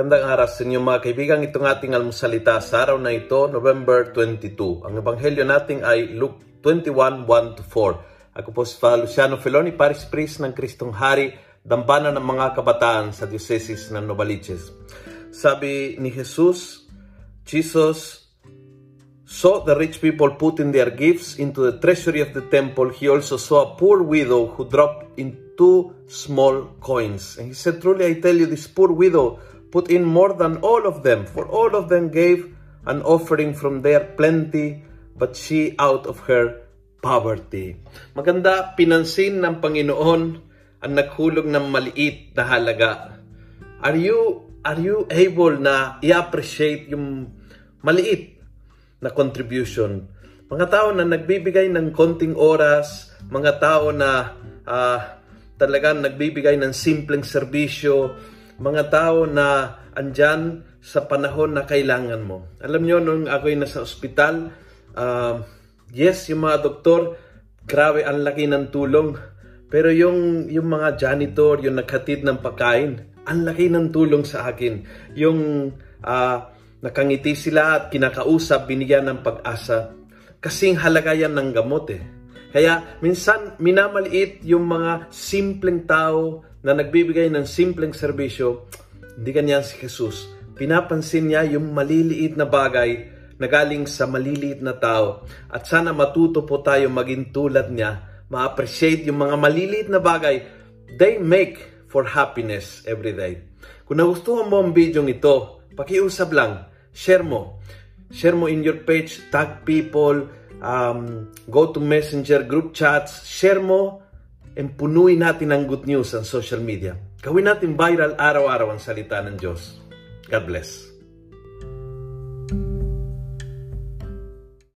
Magandang araw sa inyo mga kaibigan. Itong ating almusalita sa araw na ito, November 22. Ang ebanghelyo natin ay Luke 21, 1-4. Ako po si Father Luciano Feloni, Paris Priest ng Kristong Hari, dambana ng mga kabataan sa Diocese ng Novaliches. Sabi ni Jesus, Jesus saw the rich people putting their gifts into the treasury of the temple. He also saw a poor widow who dropped in two small coins. And he said, Truly I tell you, this poor widow put in more than all of them, for all of them gave an offering from their plenty, but she out of her poverty. Maganda, pinansin ng Panginoon ang naghulog ng maliit na halaga. Are you, are you able na i-appreciate yung maliit na contribution? Mga tao na nagbibigay ng konting oras, mga tao na uh, talagang nagbibigay ng simpleng serbisyo, mga tao na andyan sa panahon na kailangan mo. Alam nyo, nung ako'y nasa ospital, uh, yes, yung mga doktor, grabe, ang laki ng tulong. Pero yung, yung mga janitor, yung naghatid ng pagkain, ang laki ng tulong sa akin. Yung uh, nakangiti sila at kinakausap, binigyan ng pag-asa. Kasing halaga yan ng gamot eh. Kaya minsan minamaliit yung mga simpleng tao na nagbibigay ng simpleng serbisyo, hindi ganyan si Jesus. Pinapansin niya yung maliliit na bagay na galing sa maliliit na tao. At sana matuto po tayo maging tulad niya, ma-appreciate yung mga maliliit na bagay. They make for happiness every day. Kung nagustuhan mo ang video ito, pakiusap lang, share mo. Share mo in your page, tag people, um, go to messenger, group chats, share mo, and punuin natin ng good news ang social media. Gawin natin viral araw-araw ang salita ng Diyos. God bless.